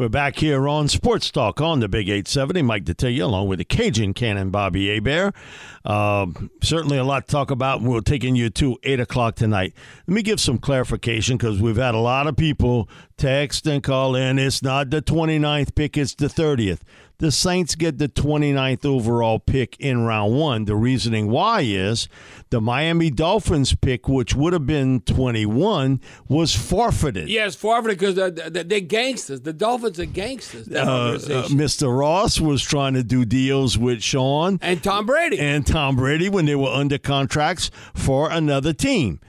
We're back here on Sports Talk on the Big 870. Mike Detillier along with the Cajun Cannon Bobby Hebert. Uh, certainly a lot to talk about. We're taking you to 8 o'clock tonight. Let me give some clarification because we've had a lot of people text and call in. It's not the 29th pick, it's the 30th. The Saints get the 29th overall pick in round one. The reasoning why is the Miami Dolphins pick, which would have been 21, was forfeited. Yes, forfeited because they're, they're, gangsters. The Dolphins are gangsters. Uh, uh, Mr. Ross was trying to do deals with Sean and Tom Brady. And Tom Brady when they were under contracts for another team.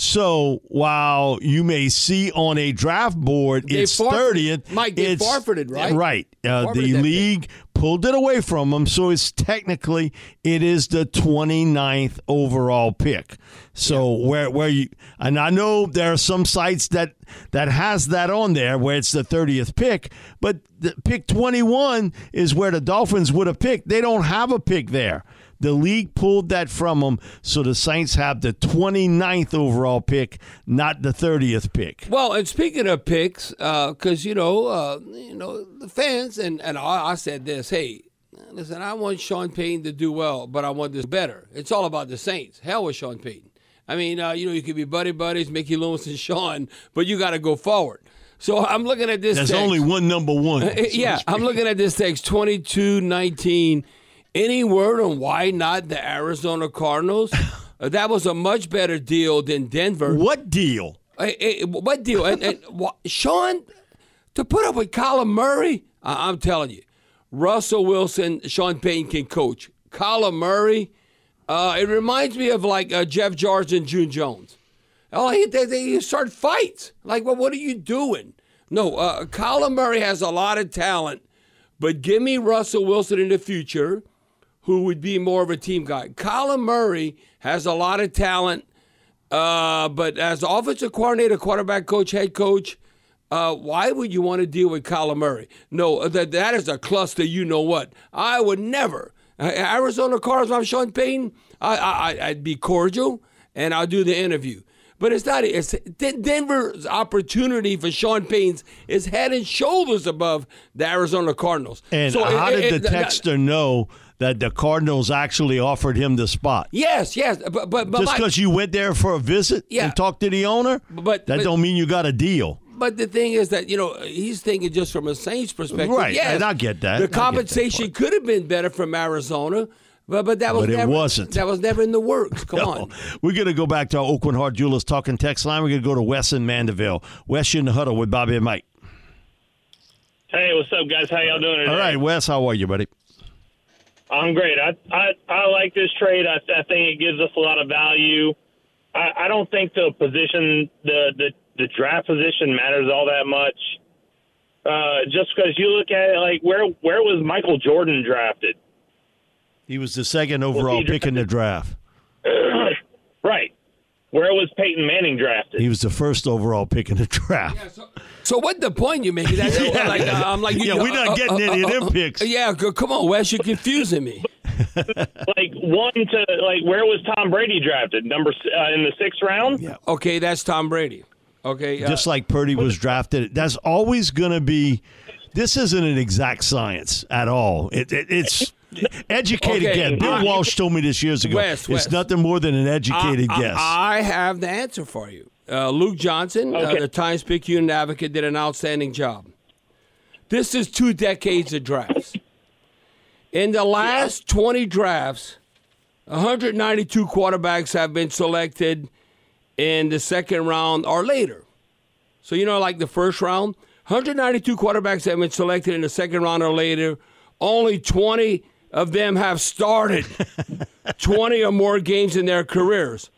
So while you may see on a draft board it's thirtieth, Mike, it's, forfeited, right? Right. Uh, the league pick. pulled it away from them, so it's technically it is the 29th overall pick. So yeah. where where you and I know there are some sites that that has that on there where it's the 30th pick, but the pick 21 is where the Dolphins would have picked. They don't have a pick there. The league pulled that from them, so the Saints have the 29th overall pick, not the 30th pick. Well, and speaking of picks, because uh, you know, uh, you know, the fans and and I, I said this, hey, listen, I want Sean Payton to do well, but I want this better. It's all about the Saints. Hell with Sean Payton. I mean, uh, you know, you could be buddy buddies, Mickey Loomis and Sean, but you got to go forward. So I'm looking at this. There's text. only one number one. Yeah, I'm looking at this text 22 19. Any word on why not the Arizona Cardinals? that was a much better deal than Denver. What deal? Hey, hey, what deal? and, and Sean, to put up with Kyler Murray, I- I'm telling you, Russell Wilson, Sean Payton can coach. Kyler Murray, uh, it reminds me of like uh, Jeff George and June Jones. Oh, they, they start fights. Like, well, what are you doing? No, uh, Kyler Murray has a lot of talent, but give me Russell Wilson in the future who would be more of a team guy. Kyler Murray has a lot of talent, uh, but as offensive coordinator, quarterback coach, head coach, uh, why would you want to deal with Kyler Murray? No, that that is a cluster. You know what? I would never. Arizona Cardinals. I'm Sean Payton. I, I I'd be cordial and I'll do the interview. But it's not. It's Denver's opportunity for Sean Payton's is head and shoulders above the Arizona Cardinals. And so how it, did it, the texter know that the Cardinals actually offered him the spot. Yes, yes, but but, but just because you went there for a visit yeah, and talked to the owner, but that but, don't mean you got a deal. But the thing is that you know he's thinking just from a Saints perspective, right? Yes, and I get that. The compensation could have been better from Arizona. But, but that was but never, it wasn't. That was never in the works. Come no. on. We're going to go back to our Aucoin Hart Jewelers talking text line. We're going to go to Wes in Mandeville. Wes in the huddle with Bobby and Mike. Hey, what's up, guys? How y'all doing today? All right, Wes, how are you, buddy? I'm great. I I, I like this trade. I, I think it gives us a lot of value. I, I don't think the position, the, the the draft position matters all that much. Uh, just because you look at it, like where where was Michael Jordan drafted? He was the second overall pick in the draft. right. Where was Peyton Manning drafted? He was the first overall pick in the draft. Yeah, so, so what the point you making? That's yeah. like uh, I'm like, yeah, we're not uh, getting uh, any of them uh, picks. Yeah, come on, Wes, you're confusing me. like one to like, where was Tom Brady drafted? Number uh, in the sixth round. Yeah. Okay, that's Tom Brady. Okay. Uh, Just like Purdy was drafted, that's always going to be. This isn't an exact science at all. It, it, it's educated okay. guess. Bill Walsh told me this years ago. West, West. It's nothing more than an educated guess. I have the answer for you. Uh, Luke Johnson, uh, okay. uh, the Times Picayune Advocate, did an outstanding job. This is two decades of drafts. In the last 20 drafts, 192 quarterbacks have been selected in the second round or later. So, you know, like the first round, 192 quarterbacks have been selected in the second round or later. Only 20 of them have started 20 or more games in their careers.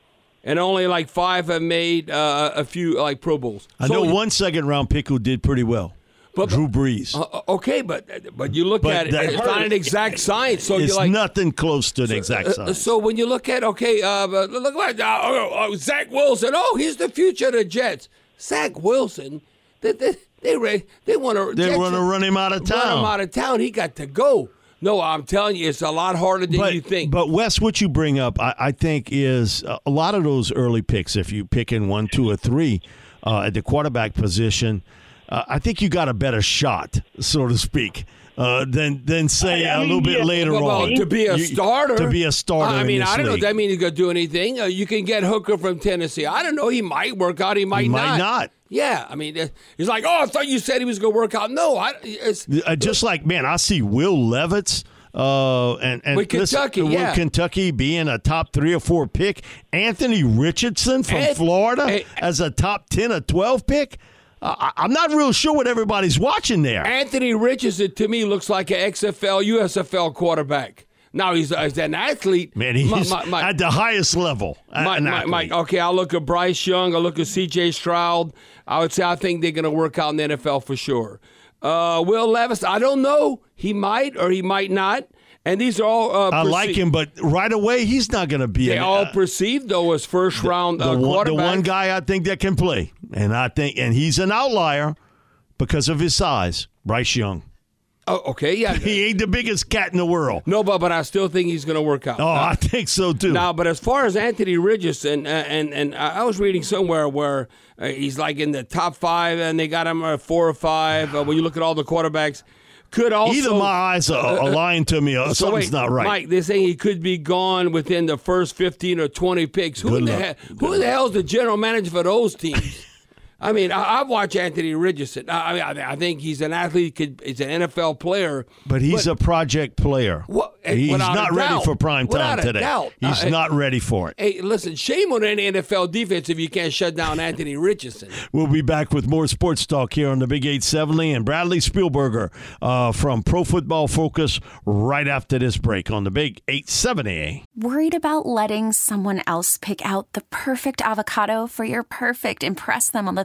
And only like five have made uh, a few like Pro Bowls. I So know one second round pick who did pretty well. But- Drew Brees. Uh, okay, but but you look But at it, it's not an exact science. So it's you're like, nothing close to an exact Uh, science. So when you look at okay, uh, look at uh, Zach Wilson. Oh, he's the future of the Jets. Zach Wilson. They they they, they want to. They want to run him out of town. Run him out of town. He got to go. No, I'm telling you, it's a lot harder than but, you think. But Wes, what you bring up, I, I think, is a lot of those early picks. If you pick in one, two, or three uh, at the quarterback position, uh, I think you got a better shot, so to speak, uh, than than say a little bit later Well, well, on to be a You- starter, To be a starter. I mean, I don't know. league. if That means he's gonna do anything. Uh, you can get Hooker from Tennessee. I don't know. He might work out. He might, He might not. Yeah, I mean, uh, he's like, oh, I thought you said he was gonna work out. No, I. It's, Uh, just like man, I see Will Levis. Uh, and and With Kentucky, Will yeah. Kentucky being a top three or four pick, Anthony Richardson from Ed- Florida as a top ten or twelve pick. Uh, I- I'm not real sure what everybody's watching there. Anthony Richardson to me looks like an XFL, USFL quarterback. Now he's, he's an athlete. Man, he's My- my- my- at the highest level. a- Mike, an Mike, Mike, okay, I'll look at Bryce Young. I'll look at C.J. Stroud. I would say I think they're going to work out in the NFL for sure. Uh, Will Levis, I don't know. He might or he might not. And these are all. Uh, I like him, but right away he's not going to be They an- all uh, perceived though as first round the, uh, one, the one guy I think that can play, and I think, and he's an outlier because of his size. Bryce Young. Oh, okay, yeah. He ain't the biggest cat in the world. no, but but I still think he's going to work out. Oh, I think so too. Now, but as far as Anthony Richardson, uh, and and I was reading somewhere where uh, he's like in the top five, and they got him at four or five. Uh, when you look at all the quarterbacks, could also Either my eyes are, are lying to me or So something's wait, not right. Mike, they're saying he could be gone within the first fifteen or twenty picks. Who Good the luck. hell, who the hell's the general manager for those teams? I mean, I, I've watched Anthony Richardson. I, I mean, I, I think he's an athlete. Could he's an NFL player. but he's a project player. What- eh, he's not ready doubt. for prime time Without today. doubt. He's Uh, not ready for it. Hey, listen, shame on any NFL defense if you can't shut down Anthony Richardson. We'll be back with more sports talk here on the Big 870 and Bradley Spielberger uh, from Pro Football Focus right after this break on the Big 870. Worried about letting someone else pick out the perfect avocado for your perfect impress them on the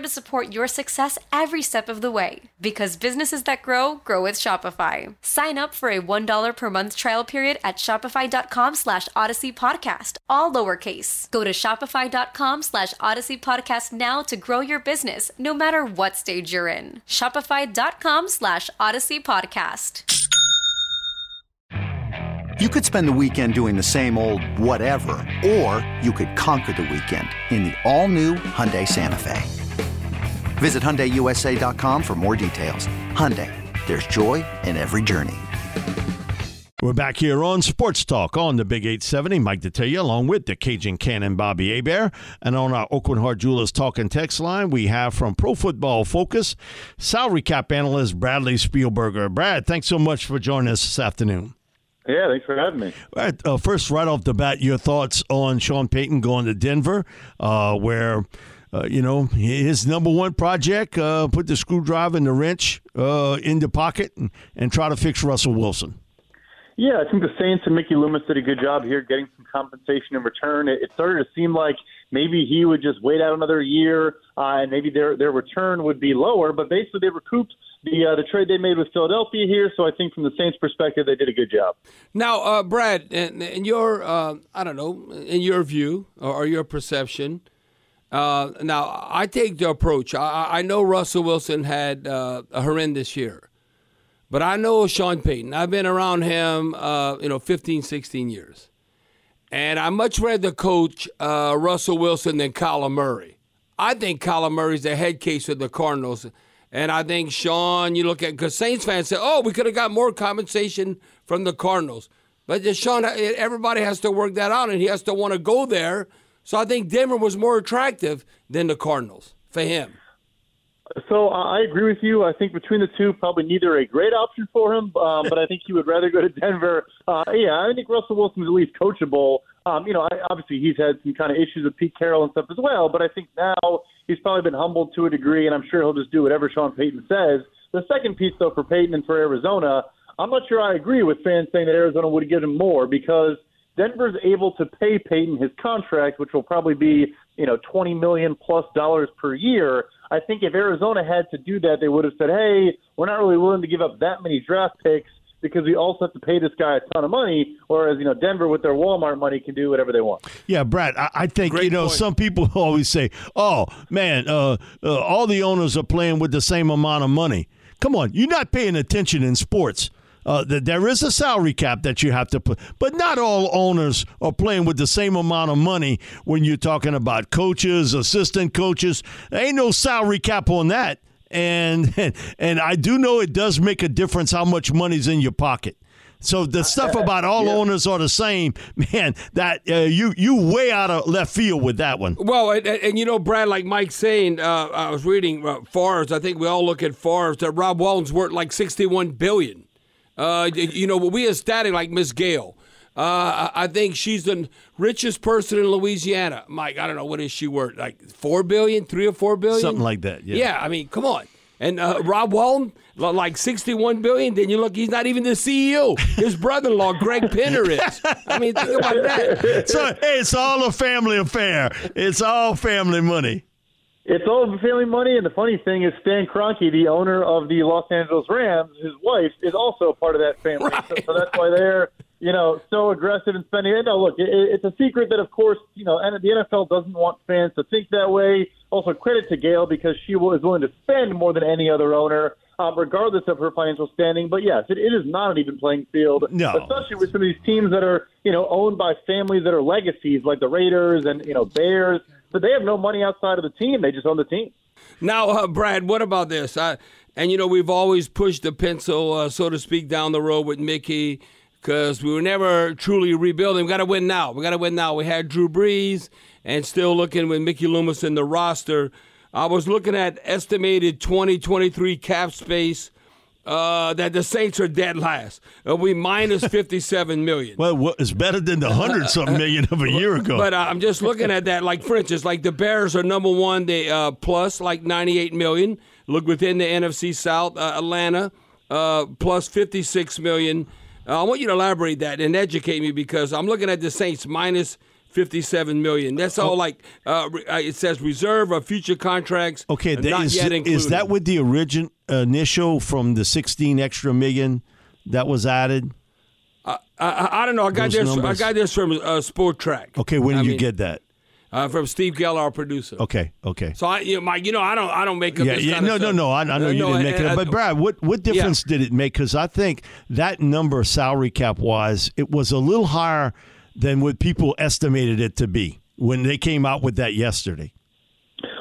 to support your success every step of the way. Because businesses that grow, grow with Shopify. Sign up for a $1 per month trial period at shopify.com slash odyssey podcast, all lowercase. Go to shopify.com slash odyssey podcast now to grow your business, no matter what stage you're in. Shopify.com slash odyssey podcast. You could spend the weekend doing the same old whatever, or you could conquer the weekend in the all-new Hyundai Santa Fe. Visit HyundaiUSA.com for more details. Hyundai, there's joy in every journey. We're back here on Sports Talk on the Big 870. Mike Detillier along with the Cajun Cannon Bobby Hebert. And on our Aucoin Hart Jewelers Talk and Text line, we have from Pro Football Focus, salary cap analyst Bradley Spielberger. Brad, thanks so much for joining us this afternoon. Yeah, thanks for having me. All right, uh, first, right off the bat, your thoughts on Sean Payton going to Denver, uh, where uh, you know his number one project uh, put the screwdriver and the wrench uh, in the pocket and, and try to fix Russell Wilson. Yeah, I think the Saints and Mickey Loomis did a good job here getting some compensation in return. It, it started to seem like maybe he would just wait out another year uh, and maybe their their return would be lower. But basically, they recouped the uh, the trade they made with Philadelphia here. So I think from the Saints' perspective, they did a good job. Now, uh, Brad, in, in your uh, I don't know, in your view or, or your perception. Uh, now, I take the approach. I, I know Russell Wilson had uh, a horrendous year. But I know Sean Payton. I've been around him, uh, you know, 15, 16 years. And I much rather coach uh, Russell Wilson than Kyler Murray. I think Kyler Murray's the head case of the Cardinals. And I think Sean, you look at, because Saints fans say, oh, we could have got more compensation from the Cardinals. But Sean, everybody has to work that out, and he has to want to go there. So I think Denver was more attractive than the Cardinals for him. So uh, I agree with you. I think between the two, probably neither a great option for him, um, but I think he would rather go to Denver. Uh, yeah, I think Russell Wilson's at least coachable. Um, you know, I, obviously he's had some kind of issues with Pete Carroll and stuff as well, but I think now he's probably been humbled to a degree, and I'm sure he'll just do whatever Sean Payton says. The second piece, though, for Payton and for Arizona, I'm not sure I agree with fans saying that Arizona would give him more because Denver's able to pay Payton his contract, which will probably be you know 20 million plus dollars per year. I think if Arizona had to do that, they would have said, "Hey, we're not really willing to give up that many draft picks because we also have to pay this guy a ton of money." Whereas you know Denver with their Walmart money can do whatever they want. Yeah, Brad, I, I think Great you know point. some people always say, "Oh man, uh, uh, all the owners are playing with the same amount of money." Come on, you're not paying attention in sports. Uh, th- there is a salary cap that you have to put, but not all owners are playing with the same amount of money when you're talking about coaches, assistant coaches. There ain't no salary cap on that. And and I do know it does make a difference how much money's in your pocket. So the stuff about all owners are the same, man. That uh, you you way out of left field with that one. Well, and, and, and you know, Brad, like Mike's saying, uh, I was reading uh, Forbes. I think we all look at Forbes that Rob Walton's worth like sixty-one billion. Uh, you know, we ecstatic like Miss Gayle. Uh, I think she's the richest person in Louisiana. Mike, I don't know what is she worth? Like four billion, three or four billion, Something like that, yeah. I mean, come on. And uh, Rob Walton, like sixty-one billion. Then you look, he's not even the CEO. His brother-in-law, Greg Penner, is. I mean, think about that. So hey, it's all a family affair. It's all family money. It's all family money, and the funny thing is, Stan Kroenke, the owner of the Los Angeles Rams, his wife is also a part of that family. So, so that's why they're, you know, so aggressive in spending. And no, look, it, it's a secret that, of course, you know, and the NFL doesn't want fans to think that way. Also, credit to Gayle because she was willing to spend more than any other owner, um, regardless of her financial standing. But yes, it, it is not an even playing field, No. especially with some of these teams that are, you know, owned by families that are legacies, like the Raiders and you know Bears. But they have no money outside of the team; they just own the team. Now, uh, Brad, what about this? I, and you know, we've always pushed the pencil, uh, so to speak, down the road with Mickey because we were never truly rebuilding. We got to win now. We got to win now. We had Drew Brees and still looking with Mickey Loomis in the roster. I was looking at estimated 2023 cap space. Uh, that the Saints are dead last. Uh, we minus 57 million. Well, it's better than the hundred something million of a year ago. But uh, I'm just looking at that. Like for instance, like the Bears are number one. They uh, plus like 98 million. Look within the NFC South, uh, Atlanta uh, plus 56 million. Uh, I want you to elaborate that and educate me because I'm looking at the Saints minus 57 million. That's all like uh, uh, it says reserve of future contracts. okay, that not is, yet included. is that with the origin initial from the sixteen extra million that was added? I, I, I don't know. I got Those this. numbers? I got this from uh, Sport Track. Okay, when I did you mean, get that? uh, from Steve Geller, our producer. Okay, okay. So I, you know, Mike, you know, I don't, I don't make up Yeah, this yeah, kind of no, no, no. I, I know Uh, you no, didn't make it up, but uh, Brad, what what difference did it make? Because I think that number, salary cap wise, it was a little higher than what people estimated it to be when they came out with that yesterday.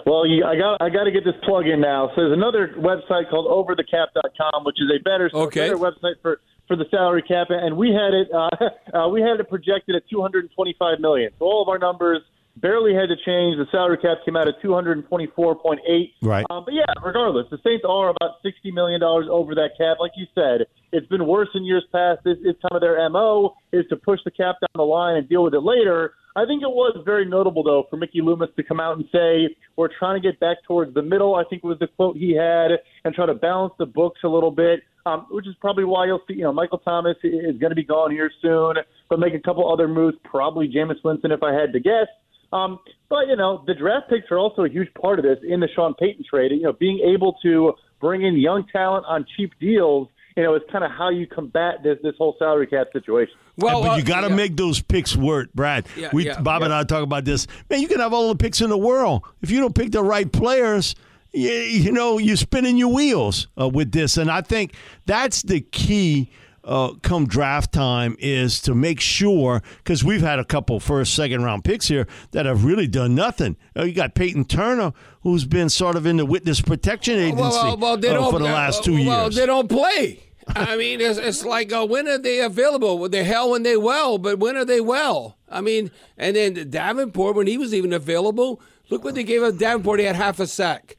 Well, you, I got I got to get this plug in now. So there's another website called OverTheCap.com, which is a better, Okay. better website for for the salary cap, and we had it uh, uh, we had it projected at 225 million. So all of our numbers barely had to change. The salary cap came out at 224.8. Right. Um, but yeah, regardless, the Saints are about 60 million dollars over that cap. Like you said, it's been worse in years past. It's, it's kind of their mo is to push the cap down the line and deal with it later. I think it was very notable though for Mickey Loomis to come out and say we're trying to get back towards the middle. I think was the quote he had, and try to balance the books a little bit. Um, which is probably why you'll see, you know, Michael Thomas is going to be gone here soon, but make a couple other moves, probably Jameis Winston if I had to guess. Um, but you know, the draft picks are also a huge part of this in the Sean Payton trade. You know, being able to bring in young talent on cheap deals, you know, it's kind of how you combat this this whole salary cap situation. Well, but uh, you got to yeah. make those picks work, Brad. Yeah, we yeah, Bob and I talk about this. Man, you can have all the picks in the world if you don't pick the right players. You, you know, you're spinning your wheels uh, with this, and I think that's the key. Uh, come draft time is to make sure because we've had a couple first, second round picks here that have really done nothing. Uh, you got Payton Turner, who's been sort of in the witness protection agency Well, well, well, uh, for the last two well, years. they don't play. I mean, it's, it's like uh, when are they available? Well, they're hell when they well, but when are they well? I mean, and then Davenport when he was even available, look what they gave up Davenport. He had half a sack.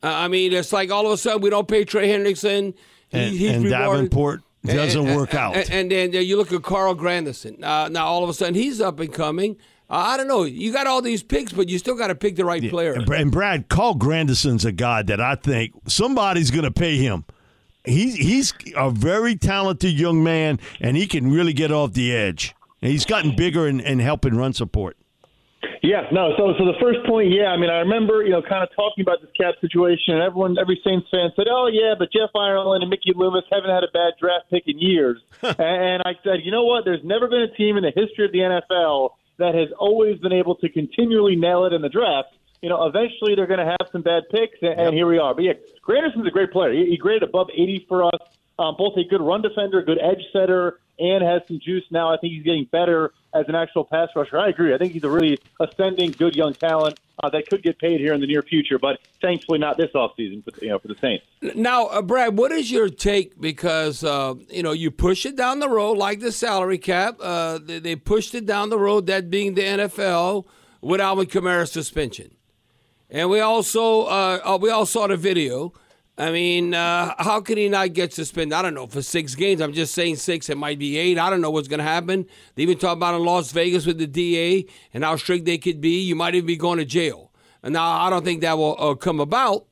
Uh, I mean, it's like all of a sudden we don't pay Trey Hendrickson. He, and, he's and. Davenport doesn't And- work out. And, and then you look at Carl Granderson. Uh, now all of a sudden he's up and coming. Uh, I don't know. You got all these picks, but you still got to pick the right player. And, and Brad, Carl Granderson's a guy that I think somebody's going to pay him. He's he's a very talented young man, and he can really get off the edge. And he's gotten bigger and, and helping run support. Yeah, no. So, so the first point, yeah. I mean, I remember, you know, kind of talking about this cap situation, and everyone, every Saints fan said, "Oh, yeah, but Jeff Ireland and Mickey Loomis haven't had a bad draft pick in years." and I said, you know what? There's never been a team in the history of the NFL that has always been able to continually nail it in the draft. You know, eventually they're going to have some bad picks, and, and here we are. But yeah, Granderson's a great player. He, he graded above 80 for us. Um, both a good run defender, good edge setter, and has some juice now. I think he's getting better as an actual pass rusher. I agree. I think he's a really ascending, good young talent uh, that could get paid here in the near future, but thankfully not this offseason for, you know, for the Saints. Now, uh, Brad, what is your take? Because uh, you know you push it down the road like the salary cap. Uh, they, they pushed it down the road, that being the NFL with Alvin Kamara's suspension, and we also uh, uh, we all saw the video. I mean, uh, how could he not get suspended? I don't know for six games. I'm just saying six. It might be eight. I don't know what's going to happen. They even talk about in Las Vegas with the DA and how strict they could be. You might even be going to jail. And now I don't think that will uh, come about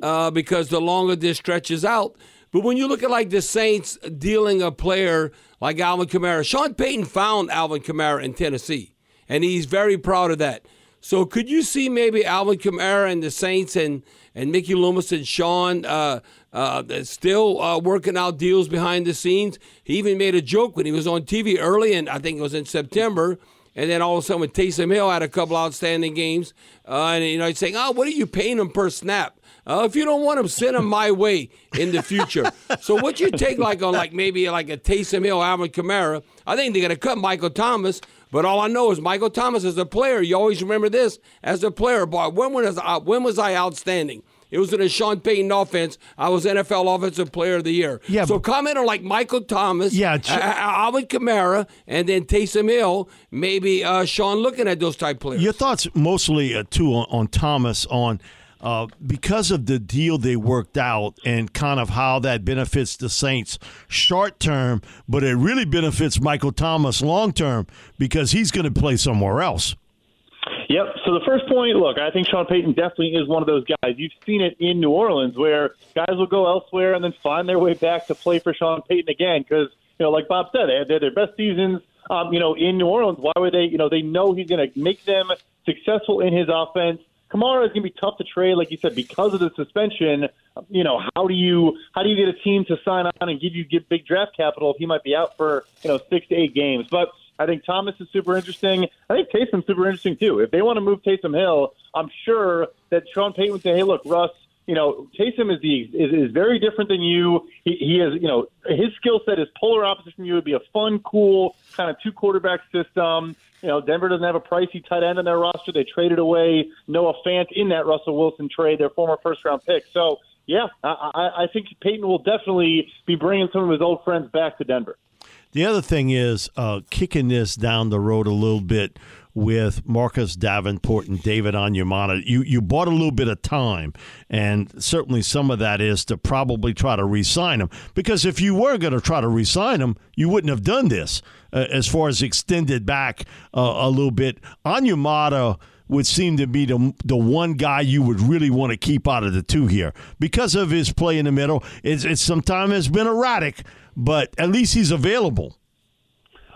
uh, because the longer this stretches out. But when you look at like the Saints dealing a player like Alvin Kamara, Sean Payton found Alvin Kamara in Tennessee, and he's very proud of that. So could you see maybe Alvin Kamara and the Saints and and Mickey Loomis and Sean uh, uh, still uh, working out deals behind the scenes? He even made a joke when he was on TV early, and I think it was in September. And then all of a sudden, when Taysom Hill had a couple outstanding games, uh, and you know, he's saying, "Oh, what are you paying him per snap? Uh, if you don't want him, send him my way in the future." so, what you take like on like maybe like a Taysom Hill, Alvin Kamara? I think they're gonna cut Michael Thomas. But all I know is Michael Thomas as a player. You always remember this as a player. Boy, when was I, when was I outstanding? It was in a Sean Payton offense. I was NFL Offensive Player of the Year. Yeah, So but- comment on like Michael Thomas, Yeah, ch- Alvin Kamara, and then Taysom Hill. Maybe uh, Sean looking at those type players. Your thoughts mostly uh, too on, on Thomas on uh, because of the deal they worked out and kind of how that benefits the Saints short term, but it really benefits Michael Thomas long term because he's going to play somewhere else. Yep. So the first point, look, I think Sean Payton definitely is one of those guys. You've seen it in New Orleans where guys will go elsewhere and then find their way back to play for Sean Payton again because, you know, like Bob said, they had their best seasons, um, you know, in New Orleans. Why would they, you know, they know he's going to make them successful in his offense. Kamara is going to be tough to trade, like you said, because of the suspension. You know, how do you how do you get a team to sign on and give you get big draft capital if he might be out for you know six to eight games? But I think Thomas is super interesting. I think Taysom's super interesting too. If they want to move Taysom Hill, I'm sure that Sean Payton would say, "Hey, look, Russ, you know, Taysom is the is, is very different than you. He, he is, you know, his skill set is polar opposite from you. It'd be a fun, cool kind of two quarterback system. You know, Denver doesn't have a pricey tight end in their roster. They traded away Noah Fant in that Russell Wilson trade, their former first round pick. So yeah, I, I, I think Payton will definitely be bringing some of his old friends back to Denver. The other thing is uh, kicking this down the road a little bit with Marcus Davenport and David Onyemata. You you bought a little bit of time, and certainly some of that is to probably try to re-sign him. Because if you were going to try to re-sign him, you wouldn't have done this. Uh, as far as extended back uh, a little bit, Onyemata would seem to be the the one guy you would really want to keep out of the two here because of his play in the middle. It's, it's sometimes has been erratic, but at least he's available.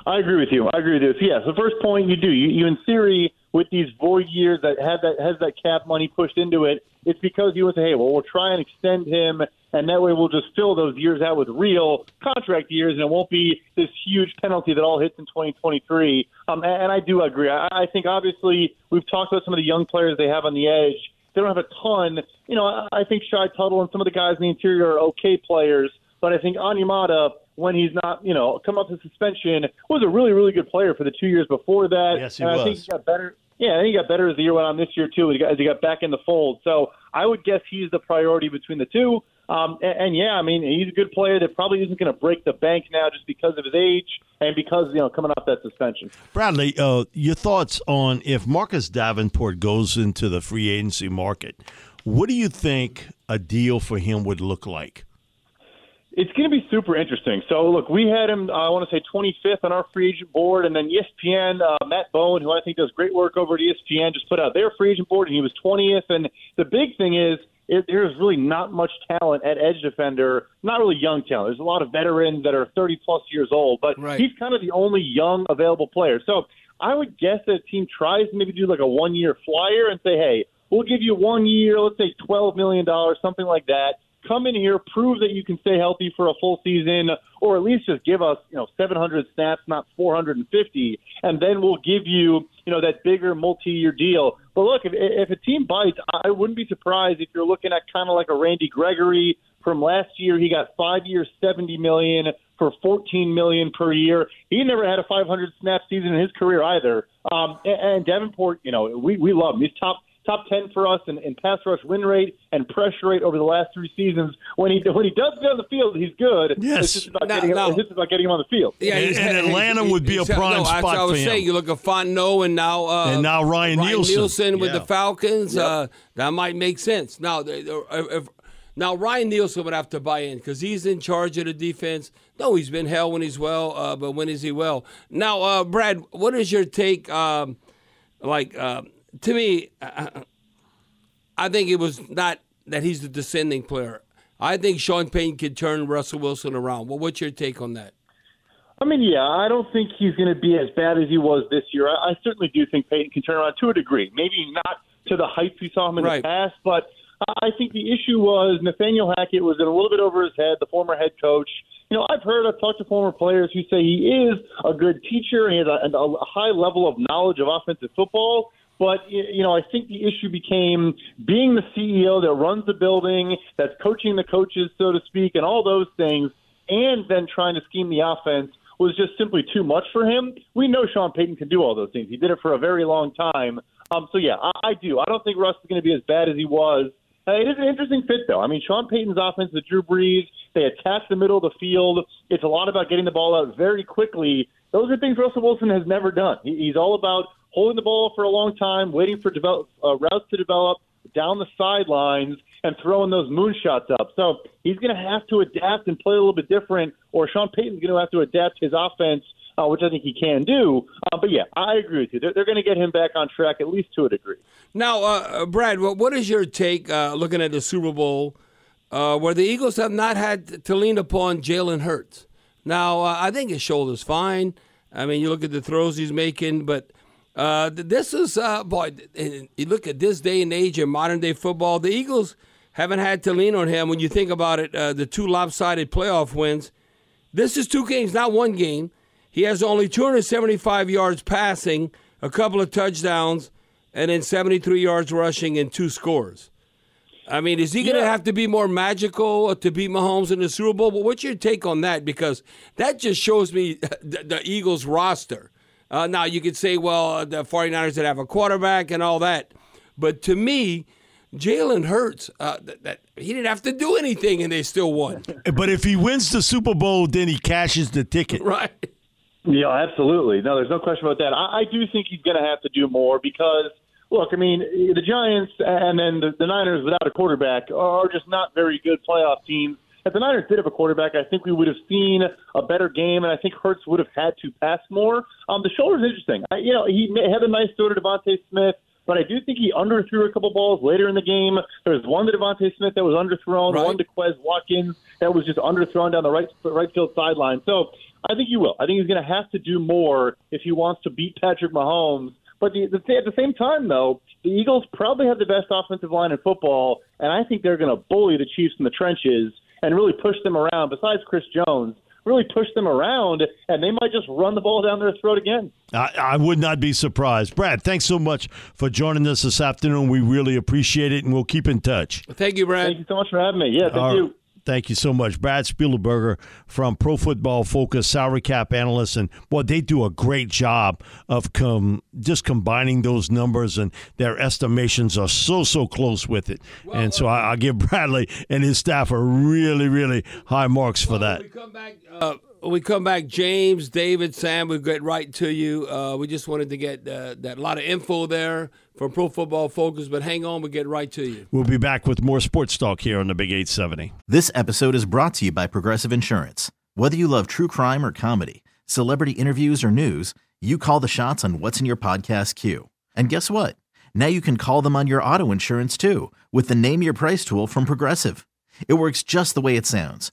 I agree with you. I agree with you. So, yes, the first point you do, you, you in theory, with these void years that have that has that cap money pushed into it, it's because you would say, hey, well, we'll try and extend him, and that way we'll just fill those years out with real contract years, and it won't be this huge penalty that all hits in 2023. Um, and, and I do agree. I, I think obviously we've talked about some of the young players they have on the edge. They don't have a ton. You know, I, I think Shy Tuttle and some of the guys in the interior are okay players, but I think Onyemata – when he's not, you know, come off the suspension, was a really, really good player for the two years before that. Yes, he and was. I think he got better. Yeah, I think he got better as the year went on this year too, as he got, as he got back in the fold. So I would guess he's the priority between the two. Um, and, and yeah, I mean, he's a good player that probably isn't going to break the bank now just because of his age and because you know coming off that suspension. Bradley, uh, your thoughts on if Marcus Davenport goes into the free agency market? What do you think a deal for him would look like? It's going to be super interesting. So, look, we had him, I want to say 25th on our free agent board, and then ESPN, uh, Matt Bowen, who I think does great work over at ESPN, just put out their free agent board, and he was 20th. And the big thing is, it, there's really not much talent at edge defender, not really young talent. There's a lot of veterans that are 30 plus years old, but Right. he's kind of the only young available player. So I would guess that a team tries to maybe do like a one year flyer and say, hey, we'll give you one year, let's say $12 million, something like that. Come in here, prove that you can stay healthy for a full season, or at least just give us, you know, 700 snaps, not 450, and then we'll give you, you know, that bigger multi-year deal. But look, if, if a team bites, I wouldn't be surprised if you're looking at kind of like a Randy Gregory from last year. He got five years, 70 million for 14 million per year. He never had a 500 snap season in his career either. Um, and, and Davenport, you know, we we love him. He's top top 10 for us in, in pass rush win rate and pressure rate over the last three seasons. When he when he does get on the field, he's good. Yes. It's just about, Now- getting, now- it's just about getting him on the field. Yeah, And- he's- and Atlanta would be a prime no, that's spot what I was for him. You look at Fontenot and now uh, And now Ryan Nielsen. Nielsen with Yeah. the Falcons. Uh, that might make sense. Now, they- they- if, if- now Ryan Nielsen would have to buy in because he's in charge of the defense. No, he's been hell when he's well, uh, but when is he well? Now, uh, Brad, what is your take? Um, like uh, to me, uh, I think it was not that he's the descending player. I think Sean Payton could turn Russell Wilson around. Well, what's your take on that? I mean, yeah, I don't think he's going to be as bad as he was this year. I, I certainly do think Payton can turn around to a degree. Maybe not to the heights we saw him in Right. the past, but I think the issue was Nathaniel Hackett was in a little bit over his head, the former head coach. You know, I've heard, I've talked to former players who say he is a good teacher and he has a, a high level of knowledge of offensive football. But you know, I think the issue became being the CEO that runs the building, that's coaching the coaches, so to speak, and all those things, and then trying to scheme the offense was just simply too much for him. We know Sean Payton can do all those things. He did it for a very long time. Um, so yeah, I, I do. I don't think Russ is going to be as bad as he was. Uh, it is an interesting fit, though. I mean, Sean Payton's offense with Drew Brees, they attack the middle of the field. It's a lot about getting the ball out very quickly. Those are things Russell Wilson has never done. He, he's all about holding the ball for a long time, waiting for develop, uh, routes to develop down the sidelines, and throwing those moonshots up. So he's going to have to adapt and play a little bit different, or Sean Payton's going to have to adapt his offense, uh, which I think he can do. Uh, but yeah, I agree with you. They're, they're going to get him back on track at least to a degree. Now, uh, Brad, what, is your take uh, looking at the Super Bowl uh, where the Eagles have not had to lean upon Jalen Hurts? Now, uh, I think his shoulder's fine. I mean, you look at the throws he's making, but uh, this is, uh, boy, you look at this day and age in modern day football, the Eagles haven't had to lean on him. When you think about it, uh, the two lopsided playoff wins, this is two games, not one game. He has only 275 yards passing, a couple of touchdowns, and then 73 yards rushing and two scores. I mean, is he going to Yeah. have to be more magical to beat Mahomes in the Super Bowl? But what's your take on that? Because that just shows me the, the Eagles roster. Uh, now, you could say, well, the 49ers that have a quarterback and all that. But to me, Jalen Hurts, uh, that, that he didn't have to do anything and they still won. But if he wins the Super Bowl, then he cashes the ticket. right. Yeah, absolutely. No, there's no question about that. I, I do think he's going to have to do more because, look, I mean, the Giants and then the, the Niners without a quarterback are just not very good playoff teams. If the Niners did have a quarterback, I think we would have seen a better game, and I think Hurts would have had to pass more. Um, the shoulder's is interesting. I, you know, he may, had a nice throw to DeVonta Smith, but I do think he underthrew a couple balls later in the game. There was one to DeVonta Smith that was underthrown, Right. one to Quez Watkins that was just underthrown down the right right field sideline. So I think he will. I think he's going to have to do more if he wants to beat Patrick Mahomes. But the, the, at the same time, though, the Eagles probably have the best offensive line in football, and I think they're going to bully the Chiefs in the trenches and really push them around. Besides Chris Jones, really push them around, and they might just run the ball down their throat again. I, I would not be surprised. Brad, thanks so much for joining us this afternoon. We really appreciate it, and we'll keep in touch. Thank you, Brad. Thank you so much for having me. Yeah, thank All right. You. Thank you so much. Brad Spielberger from Pro Football Focus, salary cap analyst. And, well, they do a great job of com- just combining those numbers, and their estimations are so, so close with it. and so I, I give Bradley and his staff a really, really high marks for that. We come back. Uh, when we come back, James, David, Sam. We get right to you. Uh, we just wanted to get uh, that lot of info there from Pro Football Focus, but hang on, we get right to you. We'll be back with more sports talk here on the Big 870. This episode is brought to you by Progressive Insurance. Whether you love true crime or comedy, celebrity interviews or news, you call the shots on what's in your podcast queue. And guess what? Now you can call them on your auto insurance too with the Name Your Price tool from Progressive. It works just the way it sounds.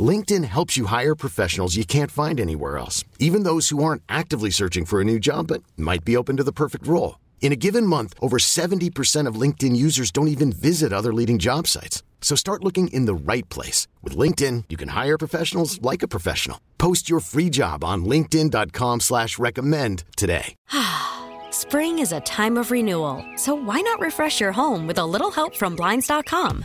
LinkedIn helps you hire professionals you can't find anywhere else, even those who aren't actively searching for a new job but might be open to the perfect role. In a given month, over 70% of LinkedIn users don't even visit other leading job sites. So start looking in the right place. With LinkedIn, you can hire professionals like a professional. Post your free job on linkedin.com slash recommend today. Spring is a time of renewal, so why not refresh your home with a little help from Blinds.com?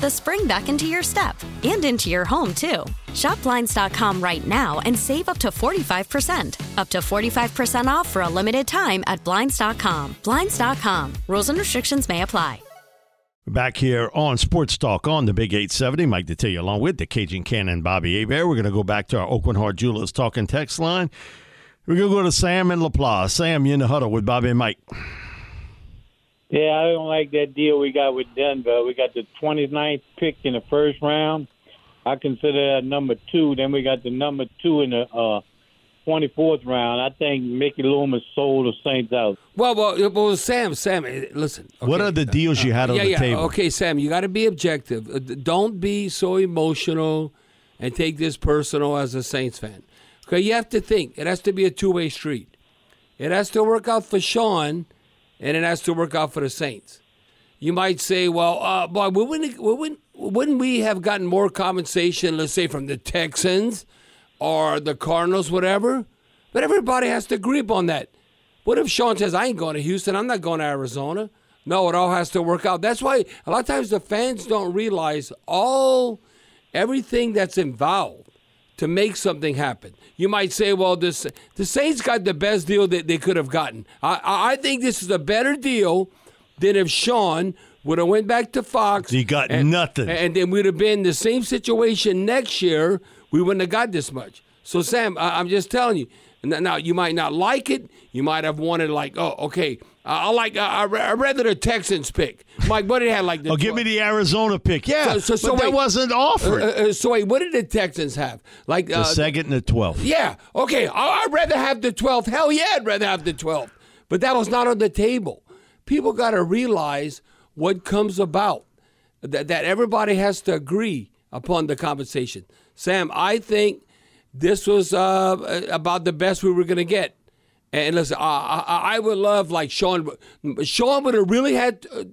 the spring back into your step and into your home, too. Shop Blinds.com right now and save up to 45%. Up to 45% off for a limited time at Blinds.com. Blinds.com. Rules and restrictions may apply. Back here on Sports Talk on the Big 870, Mike Detillier along with the Cajun Cannon Bobby Hebert. We're going to go back to our Aucoin Hart Jewelers talking text line. We're going to go to Sam in LaPlace. Sam, you in the huddle with Bobby and Mike. Yeah, I don't like that deal we got with Denver. We got the 29th pick in the first round. I consider that number two. Then we got the number two in the uh, 24th round. I think Mickey Loomis sold the Saints out. Well, well, well Sam, Sam, eh, listen. What are the deals you had on yeah, the yeah. table? Okay, Sam, you got to be objective. Uh, Don't be so emotional and take this personal as a Saints fan. Okay, you have to think. It has to be a two-way street. It has to work out for Sean, and it has to work out for the Saints. You might say, well, uh, boy, wouldn't, wouldn't, wouldn't we have gotten more compensation, let's say, from the Texans or the Cardinals, whatever? But everybody has to agree upon that. What if Sean says, I ain't going to Houston, I'm not going to Arizona? No, it all has to work out. That's why a lot of times the fans don't realize all everything that's involved to make something happen. You might say, well, this the Saints got the best deal that they could have gotten. I, I I think this is a better deal than if Sean would have went back to Fox. He got and, nothing. And then we'd have been in the same situation next year. We wouldn't have got this much. So, Sam, I, I'm just telling you, Now you might not like it. You might have wanted like, oh, okay, I I like. Uh, I I rather the Texans pick. Mike, what did they have like? The Oh, give me the Arizona pick. Yeah, So, so, so but that wasn't offered. Uh, uh, so wait, what did the Texans have? Like the uh, second and the twelfth. Yeah. Okay. I- I'd rather have the 12th. Hell yeah, I'd rather have the 12th. But that was not on the table. People got to realize what comes about, that, that everybody has to agree upon the compensation. Sam, I think this was uh, about the best we were going to get. And listen, I, I, I would love like Sean. Sean would have really had to,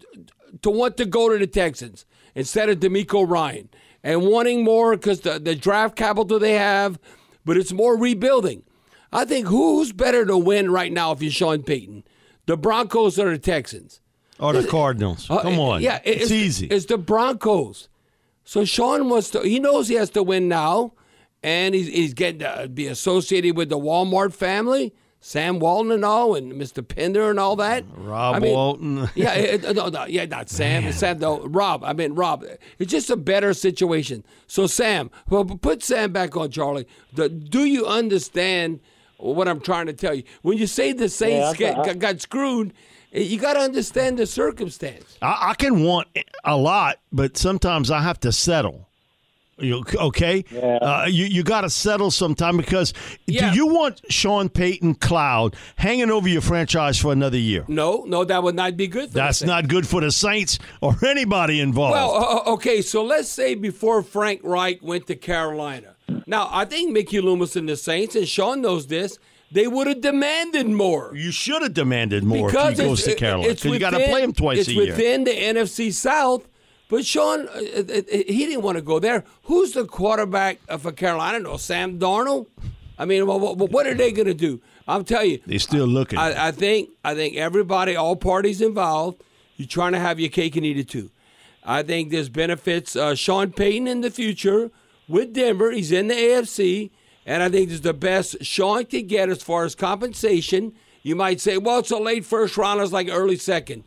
to want to go to the Texans instead of DeMeco Ryan and wanting more because the, the draft capital they have, but it's more rebuilding. I think who's better to win right now if you're Sean Payton, the Broncos or the Texans? Or the Cardinals. Uh, Come on. yeah, it's, easy. It's the Broncos. So Sean wants to. He knows he has to win now, and he's he's getting to be associated with the Walmart family, Sam Walton and all, and Mr. Penner and all that. Rob I mean, Walton. yeah, it, it- no, no, yeah, not Sam. It's Sam, no, Rob. I mean, Rob. It's just a better situation. So, Sam, well, put Sam back on, Charlie. The, do you understand what I'm trying to tell you? When you say the Saints Yeah, I- get, I- got screwed, eh, you got to understand the circumstance. I, I can want a lot, but sometimes I have to settle. You okay? Uh, you you got to settle sometime because Yeah. do you want Sean Payton cloud hanging over your franchise for another year? No, no, that would not be good. For That's Saints. not good for the Saints or anybody involved. Well, uh, uh, okay, so let's say before Frank Reich went to Carolina. Now, I think Mickey Loomis and the Saints, and Sean knows this, they would have demanded more. you should have demanded more because if he goes to Carolina it's because you got to play him twice it's a year. It's within the NFC South. But Sean, uh, uh, uh, he didn't want to go there. Who's the quarterback for Carolina? I don't know. Sam Darnold. I mean, well, what, what are they going to do? I'm telling you, They're still looking. I, I think I think everybody, all parties involved, you're trying to have your cake and eat it too. I think there's benefits. Uh, Sean Payton in the future with Denver, he's in the AFC, and I think this is the best Sean could get as far as compensation. You might say, well, it's a late first round, it's like early second,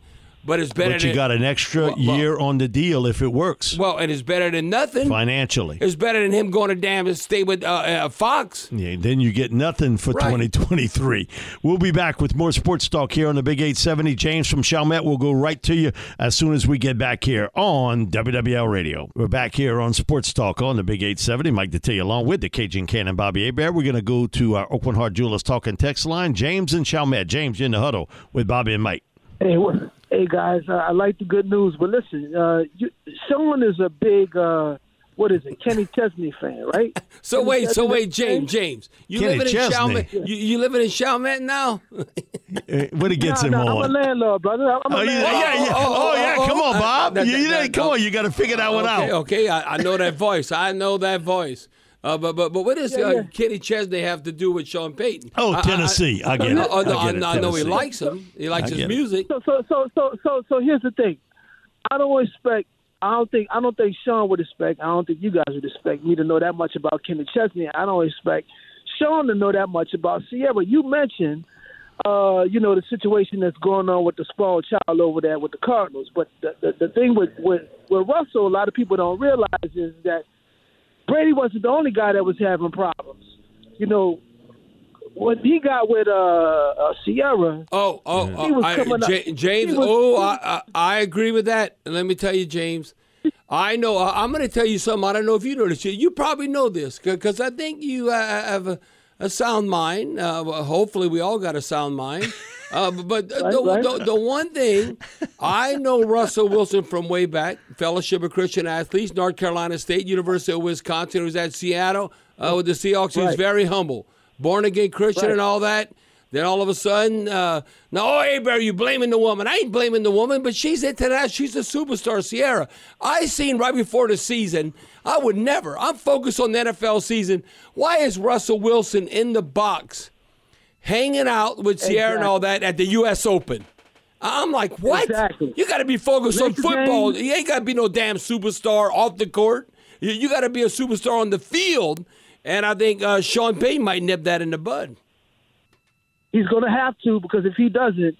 but it's better. but you than, got an extra Well, well- year on the deal if it works well, and it's better than nothing. financially. It's better than him going to damn and stay with uh, uh, Fox. Yeah, then you get nothing for Right. 2023. We'll be back with more sports talk here on the Big 870. James from Chalmette will go right to you as soon as we get back here on WWL Radio. We're back here on Sports Talk on the Big 870. Mike Detillier along with the Cajun Cannon Bobby Hebert. We're going to go to our Aucoin Hart Jewelers talking text line. James and Chalmette. James, you're in the huddle with Bobby and Mike. Hey, wha- hey guys, uh, I like the good news, but listen, uh, you, Sean is a big, uh, what is it, Kenny Chesney fan, right? So Kenny wait, so wait. James, James, you Kenny living in Chesney. Chalmette? You, you living in Chalmette now? Uh, What it gets Nah, him nah, on. I'm a landlord, brother. I'm a Oh, yeah, landlord. yeah, yeah. Oh, yeah. Come on, Bob. Uh, You, that- you that- didn't- come on. You got to figure that one okay, out. Okay, I, I know that voice. I know that voice. Uh, but but but what does Yeah, uh, yeah. Kenny Chesney have to do with Sean Payton? Oh, I- I- Tennessee. I get it. Oh, no, I get it, I know he likes him. He likes his music. So, so, so, so, so, so here's the thing. I don't expect. I don't think. I don't think Sean would expect. I don't think you guys would expect me to know that much about Kenny Chesney. I don't expect Sean to know that much about Ciara. You mentioned, uh, you know, the situation that's going on with the small child over there with the Cardinals. But the the, the thing with, with with Russell, a lot of people don't realize is that Brady wasn't the only guy that was having problems. You know, what he got with uh, uh Ciara. Oh, oh, He was oh I, coming James. was- oh, I, I I agree with that. And let me tell you, James. I know. I'm going to tell you something. I don't know if you know this. You- You probably know this because I think you uh, have a, a sound mind. Uh, hopefully, we all got a sound mind. Uh, but the, the, right. the, the one thing I know Russell Wilson from way back, Fellowship of Christian Athletes, North Carolina State, University of Wisconsin, who was at Seattle uh, with the Seahawks. He was Right. very humble, born again Christian Right. and all that. Then all of a sudden, uh, no, oh, hey, Barry, you blaming the woman. I ain't blaming the woman, but she's into that. She's a superstar, Ciara. I seen right before the season, I would never. I'm focused on the NFL season. Why is Russell Wilson in the box hanging out with Ciara and all that at the U.S. Open? I'm like, what? Exactly. You got to be focused on football. game. You ain't got to be no damn superstar off the court. You, you got to be a superstar on the field. And I think uh, Sean Payton might nip that in the bud. He's going to have to because if he doesn't,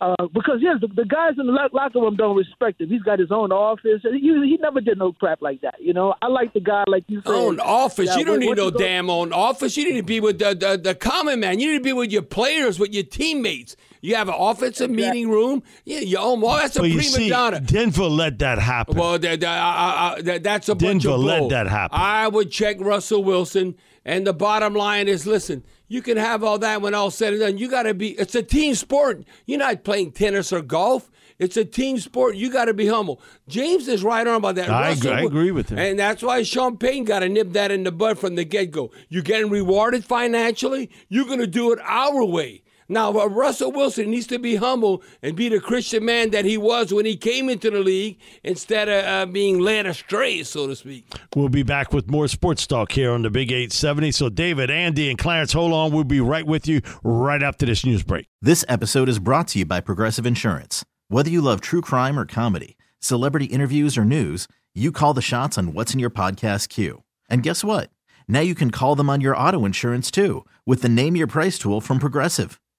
Uh, because yes, the, the guys in the locker room don't respect him. He's got his own office. He, he never did no crap like that. You know, I like the guy like you said. Own office. that you don't need no to go- damn own office. You need to be with the, the, the common man. You need to be with your players, with your teammates. You have an offensive a meeting room. Yeah, your own. Well, that's a But you prima see, donna. Denver let that happen. Well, that, that, uh, uh, that, that's a bunch Denver of let bull. that happen. I would check Russell Wilson, and the bottom line is, listen, you can have all that when all said and done. You got to be. It's a team sport. You're not playing tennis or golf. It's a team sport. You got to be humble. James is right on about that. I Russell agree- I agree with him. And that's why Sean Payton got to nip that in the bud from the get go. You're getting rewarded financially. You're going to do it our way. Now, uh, Russell Wilson needs to be humble and be the Christian man that he was when he came into the league instead of uh, being led astray, so to speak. We'll be back with more sports talk here on the Big 870. So, David, Andy, and Clarence, hold on. We'll be right with you right after this news break. This episode is brought to you by Progressive Insurance. Whether you love true crime or comedy, celebrity interviews or news, you call the shots on what's in your podcast queue. And guess what? Now you can call them on your auto insurance too with the Name Your Price tool from Progressive.